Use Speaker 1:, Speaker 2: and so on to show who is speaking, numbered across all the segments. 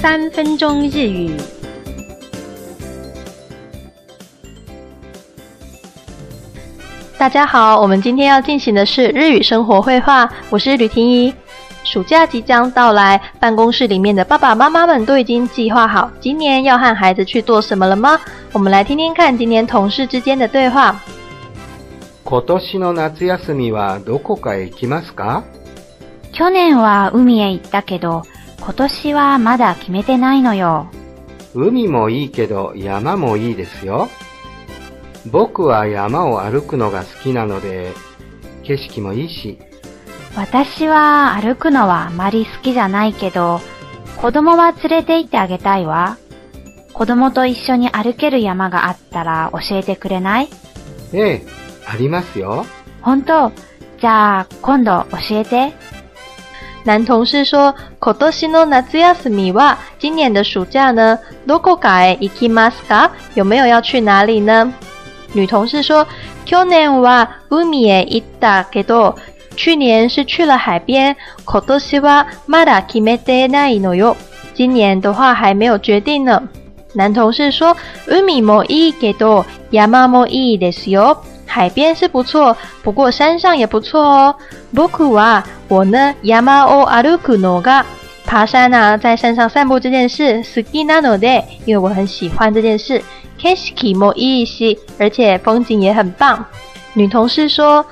Speaker 1: 三分钟日语。大家好，我们今天要进行的是日语生活绘画，我是吕婷怡。暑假即将到来，办公室里面的爸爸妈妈们都已经计划好今年要和孩子去做什么了吗？我们来听听看今年同事之间的对话。
Speaker 2: 今年の夏休みはどこかへ行きますか？
Speaker 3: 去年は海へ行ったけど。今年はまだ決めてないのよ。
Speaker 2: 海もいいけど山もいいですよ。僕は山を歩くのが好きなので、景色もいいし。
Speaker 3: 私は歩くのはあまり好きじゃないけど、子供は連れて行ってあげたいわ。子供と一緒に歩ける山があったら教えてくれない
Speaker 2: ええ、ありますよ。
Speaker 3: 本当じゃあ今度教えて。
Speaker 1: 男同事说：Kodoshino natsuyasumi wa，今年的暑假呢，nogoka e ikimasu ka，有没有要去哪里呢？女同事说：Kyonen wa umi e ita kedo，去年是去了海边。Kodoshwa mata kimete nai no yo，今年的话还没有决定呢。男同事说：Umimo i kedo，yama mo i desyo。海边是不错，不过山上也不错哦。僕は、我呢、ヤマオアルクノガ。爬山啊，在山上散步这件事好きなので，因为我很喜欢这件事。かしもいいし、而且风景也很棒。女同事说、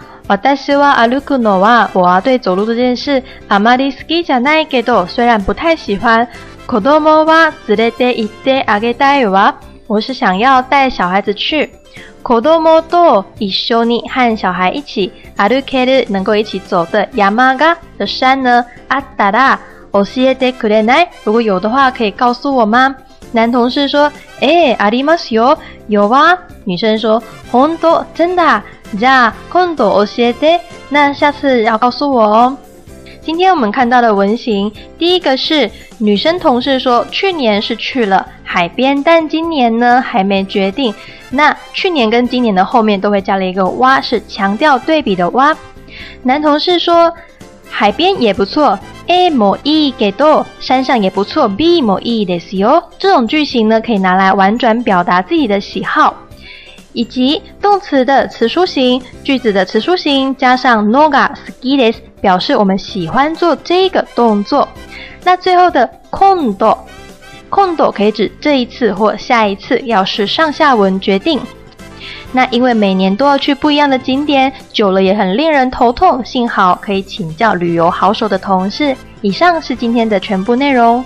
Speaker 1: 私はアルクノワ。我对走路这件事あまり好きじゃないけど、虽然不太喜欢。子どもは子ででいであげたいわ。我是想要带小孩子去。子供と一緒に和小孩一起，歩ける能够一起走的山呢？あったら教えてくれない？如果有的话，可以告诉我吗？男同事说：“え、ありますよ，有啊。”女生说：“本当、真的。”じゃ、あ今度教えて，那下次要告诉我。今天我们看到的文型，第一个是女生同事说，去年是去了海边，但今年呢还没决定。那去年跟今年的后面都会加了一个哇，是强调对比的哇。男同事说，海边也不错，A 某一给多，山上也不错，B 某一デスよ。这种句型呢，可以拿来婉转表达自己的喜好，以及动词的词书型句子的词书型加上 noga ノガスキ e s 表示我们喜欢做这个动作。那最后的空 do，空 do 可以指这一次或下一次，要是上下文决定。那因为每年都要去不一样的景点，久了也很令人头痛。幸好可以请教旅游好手的同事。以上是今天的全部内容。